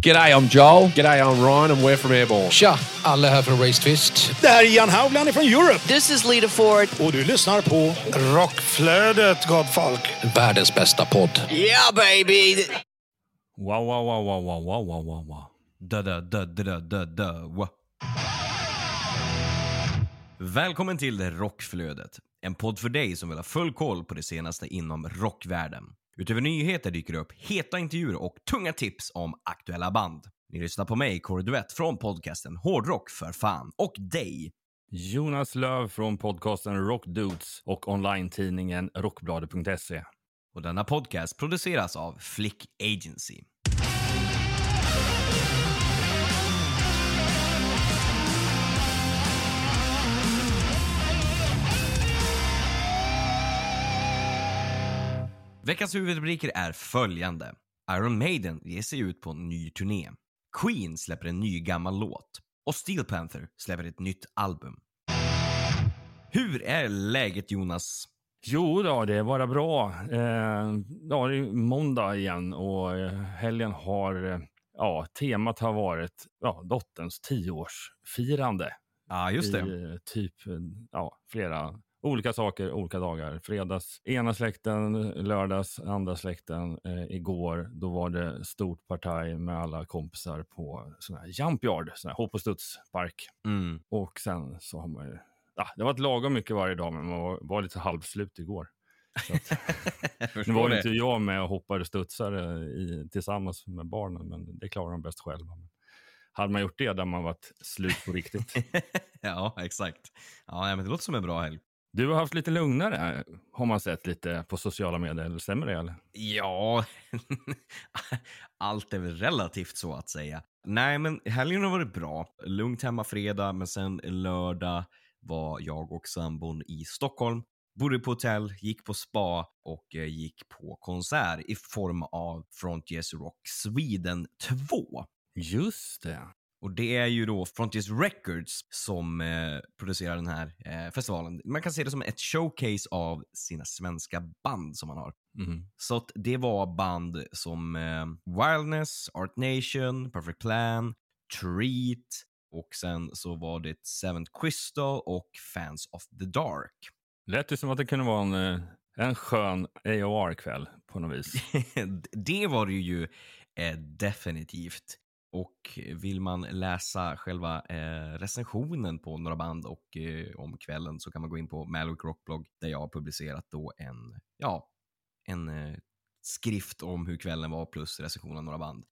G'day, I'm Joel. G'day, I'm Ryan and we're from Airborne. Tja, alla här från Race Twist. Det här är Jan Haugland från Europe. This is Lita Ford. Och du lyssnar på Rockflödet, gott folk. Världens bästa podd. Yeah, baby! Wow, wow, wow, wow, wow, wow, wow, wow, wow. Da, da, da, da, da, da, da, wa. Välkommen till Rockflödet. En podd för dig som vill ha full koll på det senaste inom rockvärlden. Utöver nyheter dyker det upp heta intervjuer och tunga tips om aktuella band. Ni lyssnar på mig, Kåre Duett, från podcasten Hårdrock för fan och dig. Jonas Löv från podcasten Rock Dudes och online-tidningen Rockbladet.se. Och denna podcast produceras av Flick Agency. Veckans huvudrubriker är följande. Iron Maiden ger sig ut på en ny turné. Queen släpper en ny gammal låt. Och Steel Panther släpper ett nytt album. Hur är läget Jonas? Jo då, det är bara bra. Eh, ja, det är måndag igen och eh, helgen har... Eh, ja, temat har varit ja, dotterns tioårsfirande. Ja, just det. I, eh, typ ja, flera olika saker, olika dagar. Fredags ena släkten, lördags andra släkten. Eh, igår då var det stort partaj med alla kompisar på sån här Jumpyard, sån här hopp och studspark. Mm. Och sen så har man ju... Ja, det har varit lagom mycket varje dag, men man var, var lite halvslut igår. Nu var det. inte jag med och hoppade och studsade i, tillsammans med barnen, men det klarar de bäst själva. Men hade man gjort det, där man varit slut på riktigt. ja, exakt. Ja, men det låter som en bra helg. Du har haft lite lugnare, har man sett lite på sociala medier. Eller stämmer det? Eller? Ja, allt är väl relativt så att säga. Nej, men helgen har varit bra. Lugnt hemma fredag, men sen lördag var jag och sambon i Stockholm. Bodde på hotell, gick på spa och eh, gick på konsert i form av Frontiers Rock Sweden 2. Just det. Och det är ju då Frontiers Records som eh, producerar den här eh, festivalen. Man kan se det som ett showcase av sina svenska band som man har. Mm. Så att det var band som eh, Wildness, Art Nation, Perfect Plan, Treat och sen så var det Seventh Crystal och Fans of the Dark. Lät det som att det kunde vara en, eh, en skön AOR-kväll på något vis. det var det ju eh, definitivt. Och vill man läsa själva eh, recensionen på några band och eh, om kvällen så kan man gå in på Malwick Rockblog där jag har publicerat då en, ja, en eh, skrift om hur kvällen var plus recension av några band.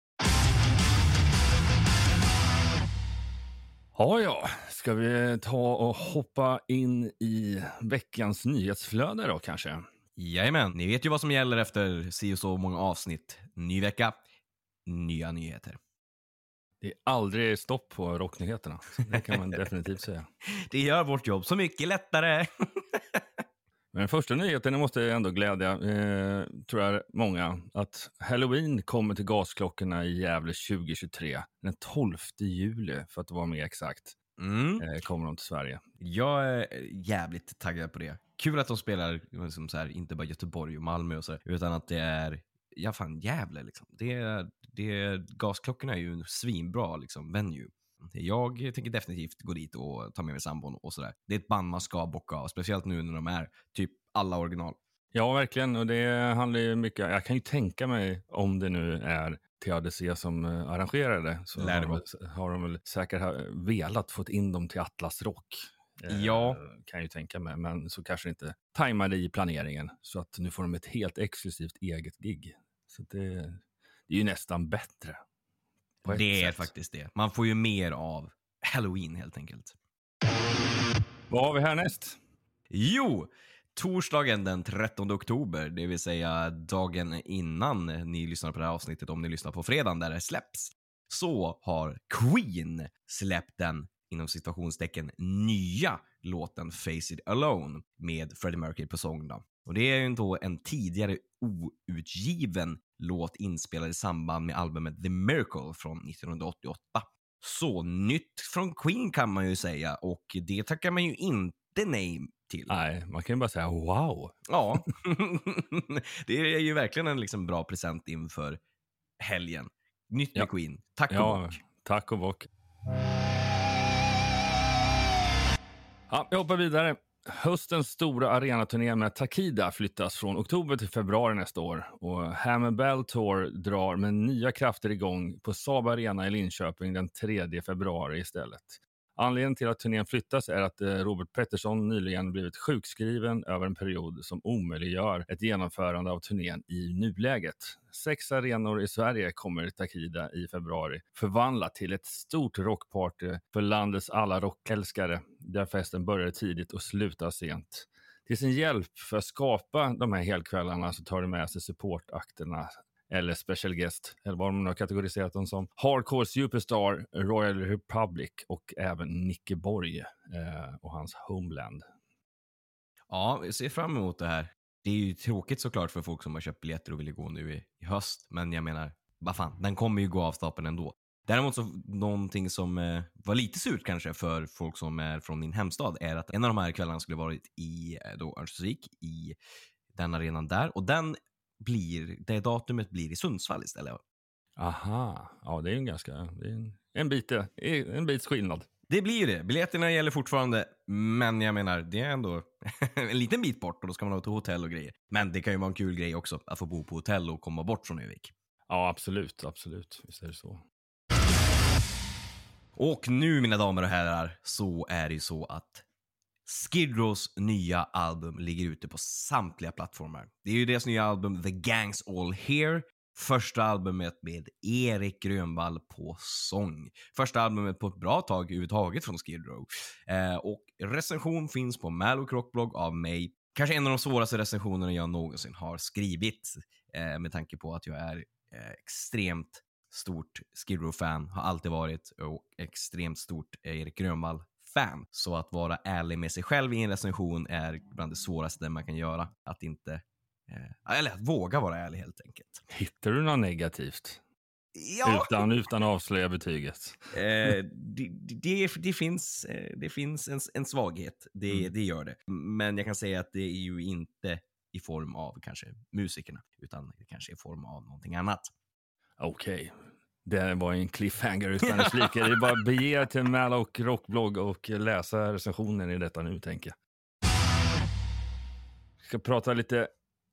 Ja, ja. Ska vi ta och hoppa in i veckans nyhetsflöde då kanske? Jajamän, ni vet ju vad som gäller efter si och så många avsnitt. Ny vecka, nya nyheter. Det är aldrig stopp på rocknyheterna. Det kan man definitivt säga. Det gör vårt jobb så mycket lättare. Men den första nyheten det måste ändå glädja, eh, tror jag, många. Att Halloween kommer till gasklockorna i Gävle 2023. Den 12 juli, för att vara mer exakt, Mm. eh, kommer de till Sverige. Jag är jävligt taggad på det. Kul att de spelar liksom så här, inte bara Göteborg och Malmö och så, utan att det är ja fan Gävle liksom. Det, det, gasklockorna är ju en svinbra liksom, venue. Jag tänker definitivt gå dit och ta med mig sambon och sådär. Det är ett band man ska bocka av, speciellt nu när de är typ alla original. Ja, verkligen. Och det handlar ju mycket... Jag kan ju tänka mig, om det nu är TADC som eh, arrangerar det, så Lär har de, har de väl säkert velat få in dem till Atlas Rock. Eh, Ja. Kan jag ju tänka mig, men så kanske inte tajmade i planeringen. Så att nu får de ett helt exklusivt eget gig. Så det, det är ju nästan bättre. Det är sätt. faktiskt det. Man får ju mer av Halloween helt enkelt. Vad har vi härnäst? Jo, torsdagen den 13 oktober, det vill säga dagen innan ni lyssnar på det här avsnittet, om ni lyssnar på fredagen där det släpps, så har Queen släppt den inom situationstecken nya låten Face It Alone med Freddie Mercury på sång. Då. Och det är ju då en tidigare outgiven låt inspelad i samband med albumet The Miracle från 1988. Så nytt från Queen kan man ju säga och det tackar man ju inte nej till. Nej, man kan ju bara säga wow. Ja, det är ju verkligen en liksom bra present inför helgen. Nytt med Ja. Queen. Tack och Ja, bock. tack och bock. Ja, vi hoppar vidare. Höstens stora arenaturné med Takida flyttas från oktober till februari nästa år. Och Hammerbell Tour drar med nya krafter igång på Saab Arena i Linköping den 3 februari istället. Anledningen till att turnén flyttas är att eh, Robert Pettersson nyligen blivit sjukskriven över en period som omöjliggör ett genomförande av turnén i nuläget. Sex arenor i Sverige kommer Takida i februari förvandla till ett stort rockparty för landets alla rockälskare där festen börjar tidigt och slutar sent. Till sin hjälp för att skapa de här helkvällarna så tar de med sig supportakterna eller special guest, eller vad de nu har kategoriserat dem som. Hardcore Superstar, Royal Republic och även Nicke Borg eh, och hans Homeland. Ja, vi ser fram emot det här. Det är ju tråkigt såklart för folk som har köpt biljetter och vill gå nu i, i höst, men jag menar, vad fan, den kommer ju gå av stapeln ändå. Däremot så någonting som eh, var lite surt kanske för folk som är från min hemstad är att en av de här kvällarna skulle varit i eh, då Örnsköldsvik, i den arenan där och den blir, det datumet blir i Sundsvall istället. Aha, ja det är en ganska, är en, en, bit, eh, en bits skillnad. Det blir ju det. Biljetterna gäller fortfarande, men jag menar, det är ändå en liten bit bort och då ska man ha till hotell och grejer. Men det kan ju vara en kul grej också, att få bo på hotell och komma bort från Övik. Ja, absolut, absolut. Visst är det så. Och nu mina damer och herrar, så är det ju så att Skid Rows nya album ligger ute på samtliga plattformar. Det är ju deras nya album The Gangs All Here. Första albumet med Erik Grönvall på sång. Första albumet på ett bra tag överhuvudtaget från Skid Row. Eh, och recension finns på Mallow Crockblog av mig. Kanske en av de svåraste recensionerna jag någonsin har skrivit. Eh, med tanke på att jag är eh, extremt stort Skid Row-fan, har alltid varit och extremt stort Erik Grönvall. Grönvall-fan. Så att vara ärlig med sig själv i en recension är bland det svåraste man kan göra. Att inte, eh, eller att våga vara ärlig helt enkelt. Hittar du något negativt? Ja, Utan, utan att avslöja betyget. eh, det, det, det finns, eh, det finns en, en svaghet, det, Mm. det gör det. Men jag kan säga att det är ju inte i form av kanske musikerna, utan kanske i form av någonting annat. Okej. Det var en cliffhanger utan dess like. Det är bara att bege er till Mallock Rockblogg och läsa recensionen i detta nu, tänker jag. Vi ska prata lite,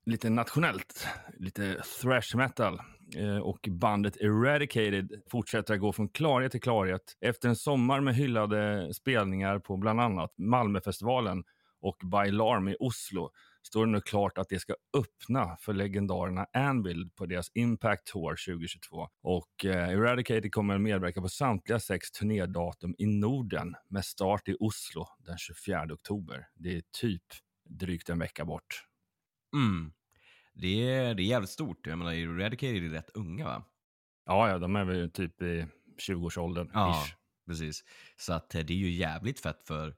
lite nationellt, lite thrash metal. Eh, och bandet Eradicated fortsätter att gå från klarhet till klarhet. Efter en sommar med hyllade spelningar på bland annat Malmöfestivalen och By Larm i Oslo står det nu klart att det ska öppna för legendarerna Anvil på deras Impact Tour 2022. Och eh, Eradicated kommer att medverka på samtliga sex turnédatum i Norden med start i Oslo den 24 oktober. Det är typ drygt en vecka bort. Mm. Det, är, det är jävligt stort. Jag menar, Eradicated är rätt unga va? Ja, ja, de är väl typ i 20-årsåldern. Ja, precis. Så att eh, det är ju jävligt fett för,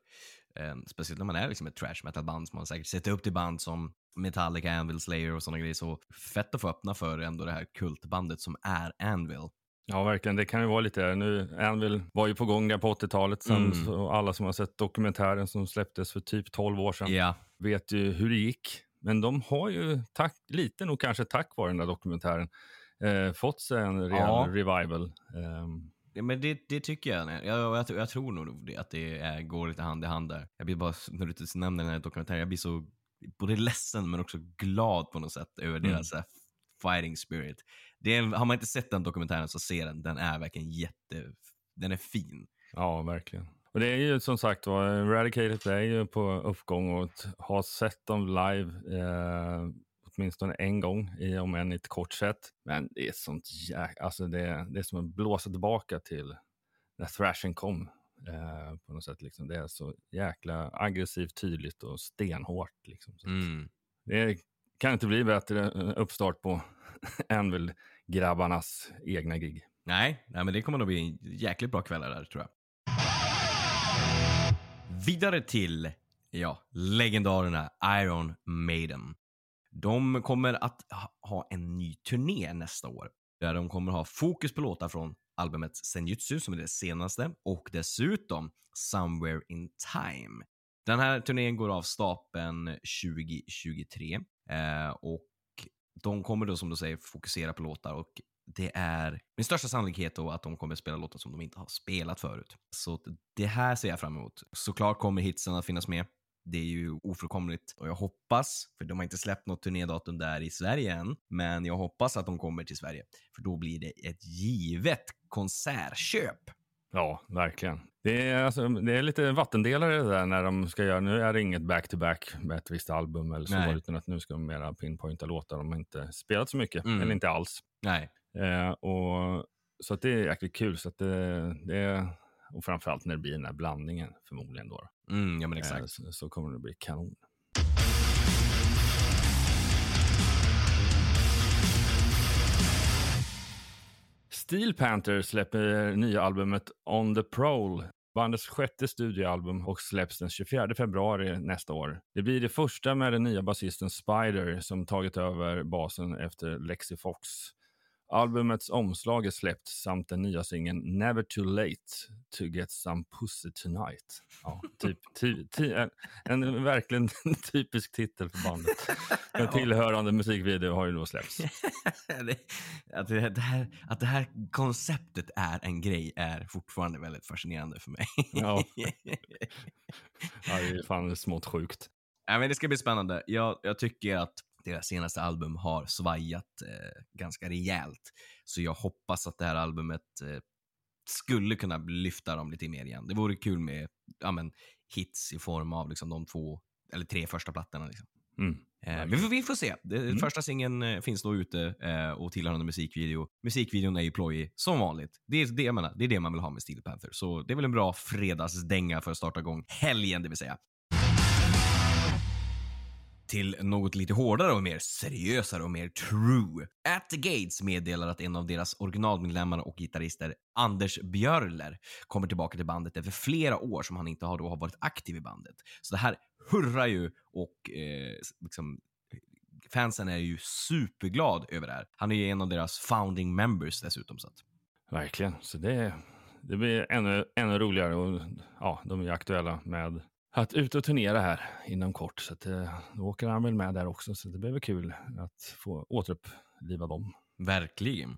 eh, speciellt när man är liksom ett trash metal band som man säkert sätter upp till band som Metallica, Anvil, Slayer och sådana grejer. Så fett att få öppna för ändå det här kultbandet som är Anvil. Ja, verkligen. Det kan ju vara lite... Nu, Anvil var ju på gång där på 80-talet. Sen, Mm. så alla som har sett dokumentären som släpptes för typ 12 år sedan Ja, vet ju hur det gick. Men de har ju, tack, lite nog kanske tack vare den där dokumentären, eh, fått sig en rejäl Ja. revival. Ja, men det, det tycker jag. Jag, jag, jag, tror nog det, att det är, går lite hand i hand där. Jag blir bara, när du nämner den här dokumentären, jag blir så både ledsen men också glad på något sätt över Mm. deras fighting spirit. Det är, har man inte sett den dokumentären så se den. Den är verkligen jätte... Den är fin. ja, verkligen. Och det är ju som sagt var, Eradicated är ju på uppgång och att ha sett dem live eh, åtminstone en gång, i, om än ett kort sätt. Men det är sånt jäk... Alltså det, det är som att blåsa tillbaka till när thrashen kom. Eh, på något sätt liksom. Det är så jäkla aggressivt, tydligt och stenhårt. Liksom. Mm. Det kan inte bli bättre eh, uppstart på Anvil-grabbarnas egna gig. Nej, nej, men det kommer nog bli en jäkligt bra kväll där tror jag. Vidare till, ja, legendarerna Iron Maiden. De kommer att ha- en ny turné nästa år. Där de kommer ha fokus på låtar från albumet Senjutsu som är det senaste och dessutom Somewhere in Time. Den här turnén går av stapeln 2023 eh, och de kommer då som du säger fokusera på låtar och det är med största sannolikhet då att de kommer spela låtar som de inte har spelat förut. Så det här ser jag fram emot. Såklart kommer hitsen att finnas med. Det är ju ofrånkomligt och jag hoppas, för de har inte släppt något turnédatum där i Sverige än, men jag hoppas att de kommer till Sverige. För då blir det ett givet konsertköp. Ja, verkligen. Det är, alltså, det är lite vattendelare det där när de ska göra, nu är det inget back-to-back med ett visst album eller så, Nej. utan att nu ska de mera pinpointa låtar de inte spelat så mycket, Mm. eller inte alls. Nej. Eh, och, så att det är jäkligt kul. Så att det, det är, och framförallt när det blir den här blandningen förmodligen då. Mm, ja men Eh, exakt. så, så kommer det bli kanon. Steel Panther släpper nya albumet On the Prowl. Bandets sjätte studioalbum och släpps den 24 februari nästa år. Det blir det första med den nya basisten Spider som tagit över basen efter Lexi Fox. Albumets omslag är släppt samt den nya singeln Never Too Late to Get Some Pussy Tonight. Ja, typ, ty, ty, en, en verkligen typisk titel för bandet. En tillhörande musikvideo har ju då släppts. att, det, det här, att det här konceptet är en grej är fortfarande väldigt fascinerande för mig. Ja. Ja, det är fan smått sjukt. Ja, men det ska bli spännande. Jag, jag tycker att deras senaste album har svajat eh, ganska rejält. Så jag hoppas att det här albumet eh, skulle kunna lyfta dem lite mer igen. Det vore kul med ja, men, hits i form av liksom, de två eller tre första plattorna. Liksom. Mm. Eh, vi, får, vi får se. Mm. Första singeln eh, finns då ute eh, och tillhörande musikvideo. Musikvideon är ju plojig som vanligt. Det är det, jag menar, det är det man vill ha med Steel Panther. Så det är väl en bra fredagsdänga för att starta igång helgen, det vill säga. Till något lite hårdare och mer seriösare och mer true. At the Gates meddelar att en av deras originalmedlemmar och gitarrister, Anders Björler, kommer tillbaka till bandet efter flera år som han inte har, då har varit aktiv i bandet. Så det här hurrar ju och eh, liksom, fansen är ju superglad över det här. Han är ju en av deras founding members dessutom. Så att. Verkligen. Så det, det blir ännu, ännu roligare och ja, de är aktuella med att ut och turnera här inom kort. Så att, eh, då åker han väl med där också. Så det blir väl kul att få återuppliva dem. Verkligen.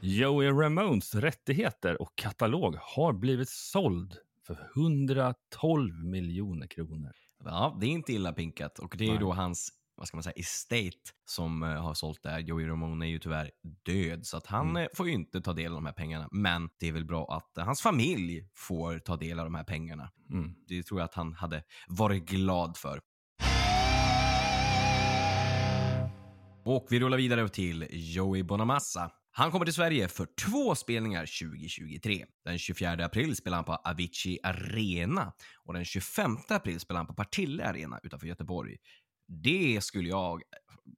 Joey Ramones rättigheter och katalog har blivit såld för 112 miljoner kronor. Ja, det är inte illa pinkat och det är Nej. då hans vad ska man säga, estate som eh, har sålt det här. Joey Ramone är ju tyvärr död, så att han Mm. eh, får ju inte ta del av de här pengarna. Men det är väl bra att eh, hans familj får ta del av de här pengarna. Mm. Det tror jag att han hade varit glad för. Och vi rullar vidare till Joey Bonamassa. Han kommer till Sverige för två spelningar 2023. Den 24 april spelar han på Avicii Arena och den 25 april spelar han på Partille Arena utanför Göteborg. Det skulle jag...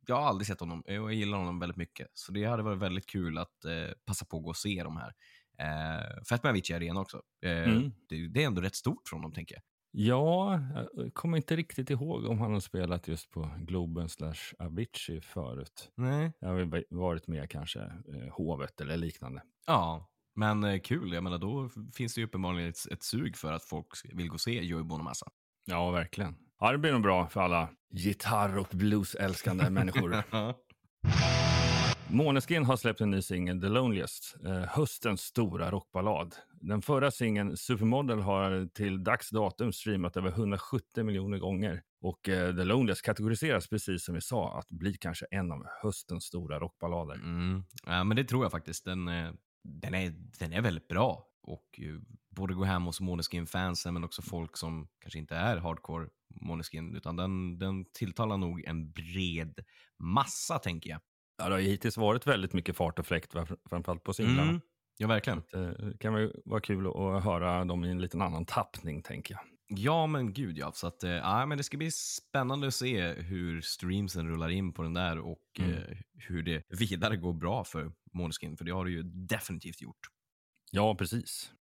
Jag har aldrig sett honom jag gillar honom väldigt mycket. Så det hade varit väldigt kul att eh, passa på att gå och se de här. Eh, fett med Avicii Arena också. Eh, Mm. det, det är ändå rätt stort för honom, tänker jag. Ja, jag kommer inte riktigt ihåg om han har spelat just på Globen slash Avicii förut. Nej. Jag har varit med kanske eh, Hovet eller liknande. Ja, men eh, kul. Jag menar, då finns det ju uppenbarligen ett, ett sug för att folk vill gå och se Joey Bonamassa. Ja, verkligen. Ja, det blir nog bra för alla gitarr och bluesälskande människor. Måneskin har släppt en ny singel, The Loneliest, eh, höstens stora rockballad. Den förra singeln, Supermodel, har till dags datum streamat över 170 miljoner gånger. Och eh, The Loneliest kategoriseras precis som vi sa att bli kanske en av höstens stora rockballader. Mm. Ja, men det tror jag faktiskt. Den, eh, den, är, den är väldigt bra. Och eh, borde gå hem hos Måneskin-fansen, men också folk som kanske inte är hardcore Måneskin, utan den, den tilltalar nog en bred massa, tänker jag. Ja, det har ju hittills varit väldigt mycket fart och fläkt, framförallt på singlarna. Mm. Ja, verkligen. Eh, Det kan väl vara kul att höra dem i en liten annan tappning, tänker jag. Ja, men gud ja. Så att, eh, ja, men det ska bli spännande att se hur streamsen rullar in på den där och Mm. eh, hur det vidare går bra för Måneskin, för det har det ju definitivt gjort. Ja, precis.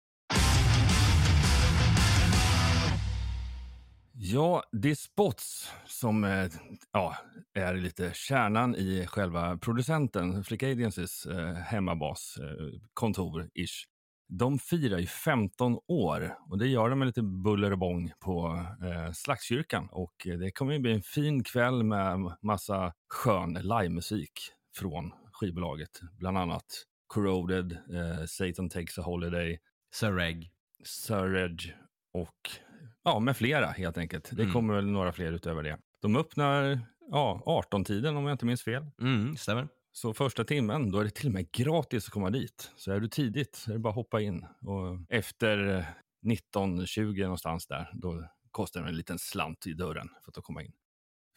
Ja, det är Spots som eh, ja, är lite kärnan i själva producenten, Flick Agencys eh, hemmabas, eh, kontor-ish. De firar ju 15 år och det gör de med lite buller och bång på eh, Slagskyrkan. Och eh, det kommer ju bli en fin kväll med massa skön livemusik från skivbolaget. Bland annat Corroded, eh, Satan Takes a Holiday, Sir Reg. Surge och ja, med flera helt enkelt. Det Mm. kommer väl några fler utöver det. De öppnar ja, 18-tiden om jag inte minns fel. Mm, stämmer. Så första timmen, då är det till och med gratis att komma dit. Så är du tidigt så är det bara att hoppa in. Och efter eh, 19.20 någonstans där, då kostar det en liten slant i dörren för att komma in.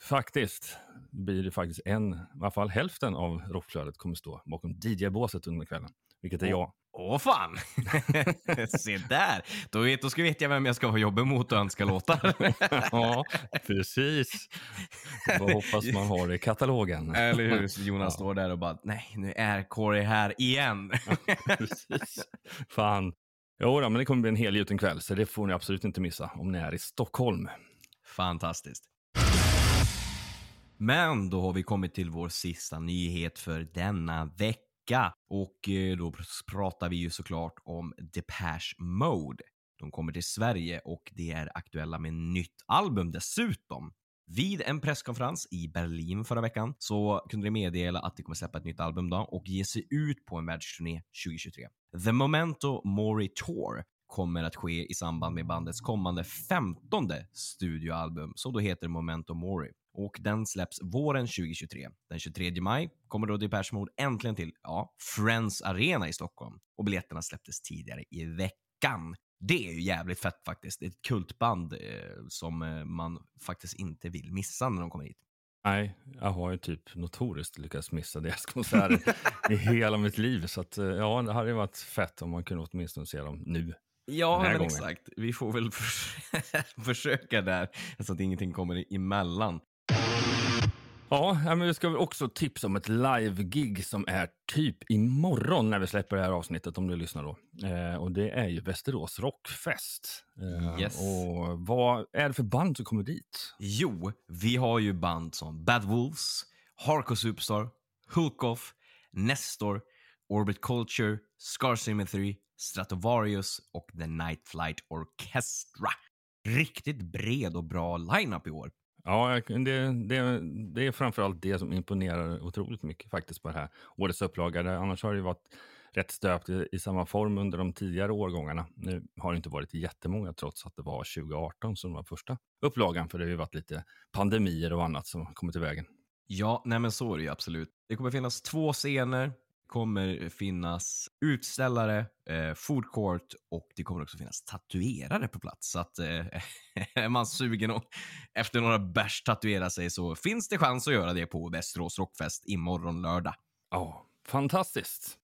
Faktiskt blir det faktiskt en, i alla fall hälften av rockflödet kommer stå bakom DJ-båset under kvällen. Vilket är jag. Åh fan! Se där! Då, vet, då ska veta jag vem jag ska ha jobbet mot och önska låtar. ja, precis. Vad hoppas man har i katalogen. Eller hur? Jonas Ja. står där och bara, nej, nu är Corey här igen. Precis. Fan. Jo, men det kommer bli en helgjuten kväll, så det får ni absolut inte missa om ni är i Stockholm. Fantastiskt. Men då har vi kommit till vår sista nyhet för denna vecka. Och eh, då pratar vi ju såklart om Depeche Mode. De kommer till Sverige och det är aktuella med nytt album dessutom. Vid en presskonferens i Berlin förra veckan så kunde de meddela att de kommer släppa ett nytt album då och ge sig ut på en världsturné 2023. The Momento Mori Tour kommer att ske i samband med bandets kommande 15 studioalbum som då heter Momento Mori. Och den släpps våren 2023. Den 23 maj kommer då Depeche Mode äntligen till, ja, Friends Arena i Stockholm. Och biljetterna släpptes tidigare i veckan. Det är ju jävligt fett faktiskt. Det är ett kultband eh, som eh, man faktiskt inte vill missa när de kommer hit. Nej, jag har ju typ notoriskt lyckats missa deras konserter i hela mitt liv. Så att, eh, ja, det hade ju varit fett om man kunde åtminstone se dem nu. Ja, men gången. exakt. Vi får väl förs- försöka där så att ingenting kommer emellan. Ja, men vi ska väl också tipsa om ett live-gig som är typ imorgon när vi släpper det här avsnittet, om du lyssnar då. Eh, och det är ju Västerås Rockfest. Eh, Yes. Och vad är det för band som kommer dit? Jo, vi har ju band som Bad Wolves, Harko Superstar, Hulkoff, Nestor, Orbit Culture, Scar Symmetry, Stratovarius och The Night Flight Orchestra. Riktigt bred och bra lineup i år. Ja, det, det, det är framförallt det som imponerar otroligt mycket faktiskt på det här årets upplaga. Annars har det ju varit rätt stöpt i, i samma form under de tidigare årgångarna. Nu har det inte varit jättemånga trots att det var 2018 som var första upplagan, för det har ju varit lite pandemier och annat som har kommit i vägen. Ja, nej men så är det ju absolut. Det kommer finnas två scener, kommer finnas utställare, eh, food court och det kommer också finnas tatuerare på plats. Så att eh, är man sugen och efter några bärs tatuera sig så finns det chans att göra det på Västerås Rockfest imorgon lördag. Ja, fantastiskt.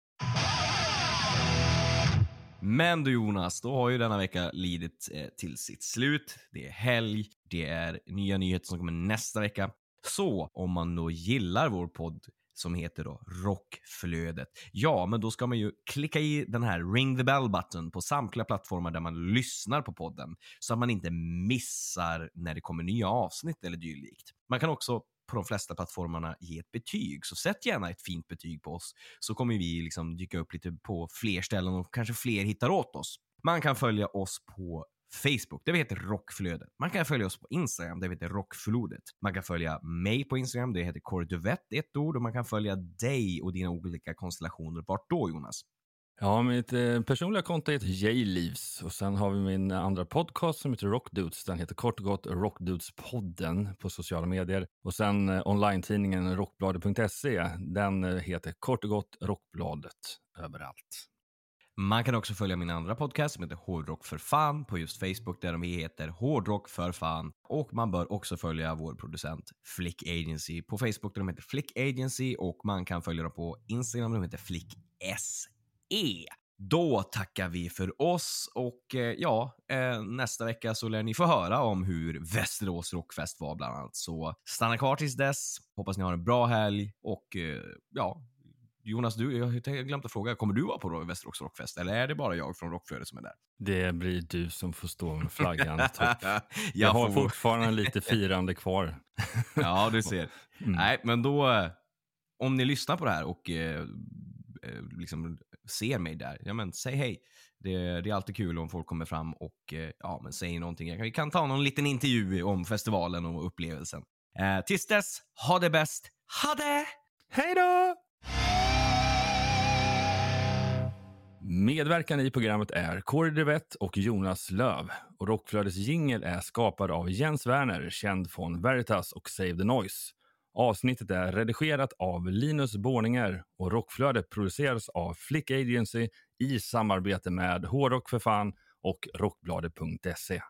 Men du Jonas, då har ju denna vecka lidit eh, till sitt slut. Det är helg, det är nya nyheter som kommer nästa vecka. Så om man då gillar vår podd som heter då Rockflödet, ja, men då ska man ju klicka i den här ring the bell button på samtliga plattformar där man lyssnar på podden så att man inte missar när det kommer nya avsnitt eller dylikt. Man kan också på de flesta plattformarna ge ett betyg, så sätt gärna ett fint betyg på oss så kommer vi liksom dyka upp lite på fler ställen och kanske fler hittar åt oss. Man kan följa oss på Facebook, där vi heter Rockflödet. Man kan följa oss på Instagram, där vi heter Rockflodet. Man kan följa mig på Instagram, det heter Corduvett ett ord, och man kan följa dig och dina olika konstellationer. Vart då, Jonas? Ja, mitt eh, personliga konto heter J-Leaves och sen har vi min eh, andra podcast som heter Rockdudes. Den heter kort och gott Rockdudespodden på sociala medier. Och sen eh, online-tidningen rockbladet.se. Den eh, heter kort och gott Rockbladet överallt. Man kan också följa min andra podcast som heter Hårdrock för fan på just Facebook där vi heter Hårdrock för fan. Och man bör också följa vår producent Flick Agency på Facebook där de heter Flick Agency och man kan följa dem på Instagram där de heter Flick SE. Då tackar vi för oss och eh, ja, eh, nästa vecka så lär ni få höra om hur Västerås Rockfest var bland annat. Så stanna kvar tills dess. Hoppas ni har en bra helg och eh, ja, Jonas, du, jag har glömt att fråga, kommer du vara på Västerås Rockfest eller är det bara jag från Rockflödet som är där? Det blir du som får stå med flaggan topp. jag Jag har får- fortfarande lite firande kvar. Ja, du ser. Mm. Nej, men då, eh, om ni lyssnar på det här och eh, eh, liksom ser mig där, ja men säg hej. Det, det är alltid kul om folk kommer fram och eh, ja, men säger någonting. Jag kan, vi kan ta någon liten intervju om festivalen och upplevelsen. Eh, tills dess, ha det bäst. Ha det! Hej då! Medverkande i programmet är Kåre Drevett och Jonas Löv. Och Rockflödets jingel är skapad av Jens Werner, känd från Veritas och Save the Noise. Avsnittet är redigerat av Linus Borninger och Rockflödet produceras av Flick Agency i samarbete med Hårdrock för fan och Rockbladet.se.